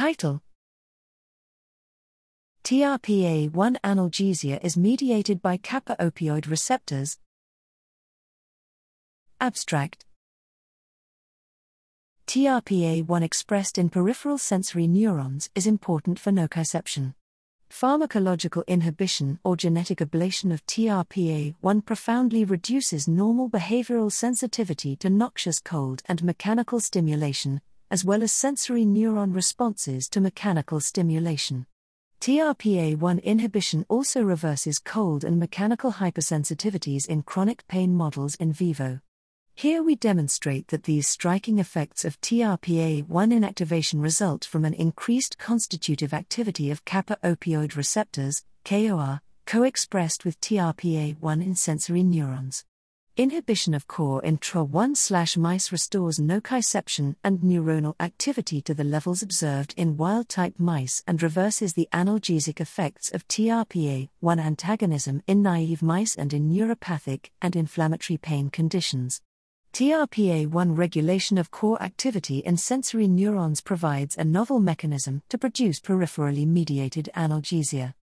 Title TRPA1 analgesia is mediated by kappa opioid receptors. Abstract TRPA1 expressed in peripheral sensory neurons is important for nociception. Pharmacological inhibition or genetic ablation of TRPA1 profoundly reduces normal behavioral sensitivity to noxious cold and mechanical stimulation, as well as sensory neuron responses to mechanical stimulation. TRPA1 inhibition also reverses cold and mechanical hypersensitivities in chronic pain models in vivo. Here we demonstrate that these striking effects of TRPA1 inactivation result from an increased constitutive activity of kappa opioid receptors, KOR, co expressed with TRPA1 in sensory neurons. Inhibition of KOR in TRPA1 mice restores nociception and neuronal activity to the levels observed in wild type mice and reverses the analgesic effects of TRPA1 antagonism in naive mice and in neuropathic and inflammatory pain conditions. TRPA1 regulation of KOR activity in sensory neurons provides a novel mechanism to produce peripherally mediated analgesia.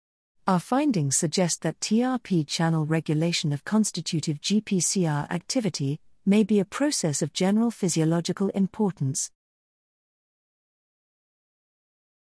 Our findings suggest that TRP channel regulation of constitutive GPCR activity may be a process of general physiological importance.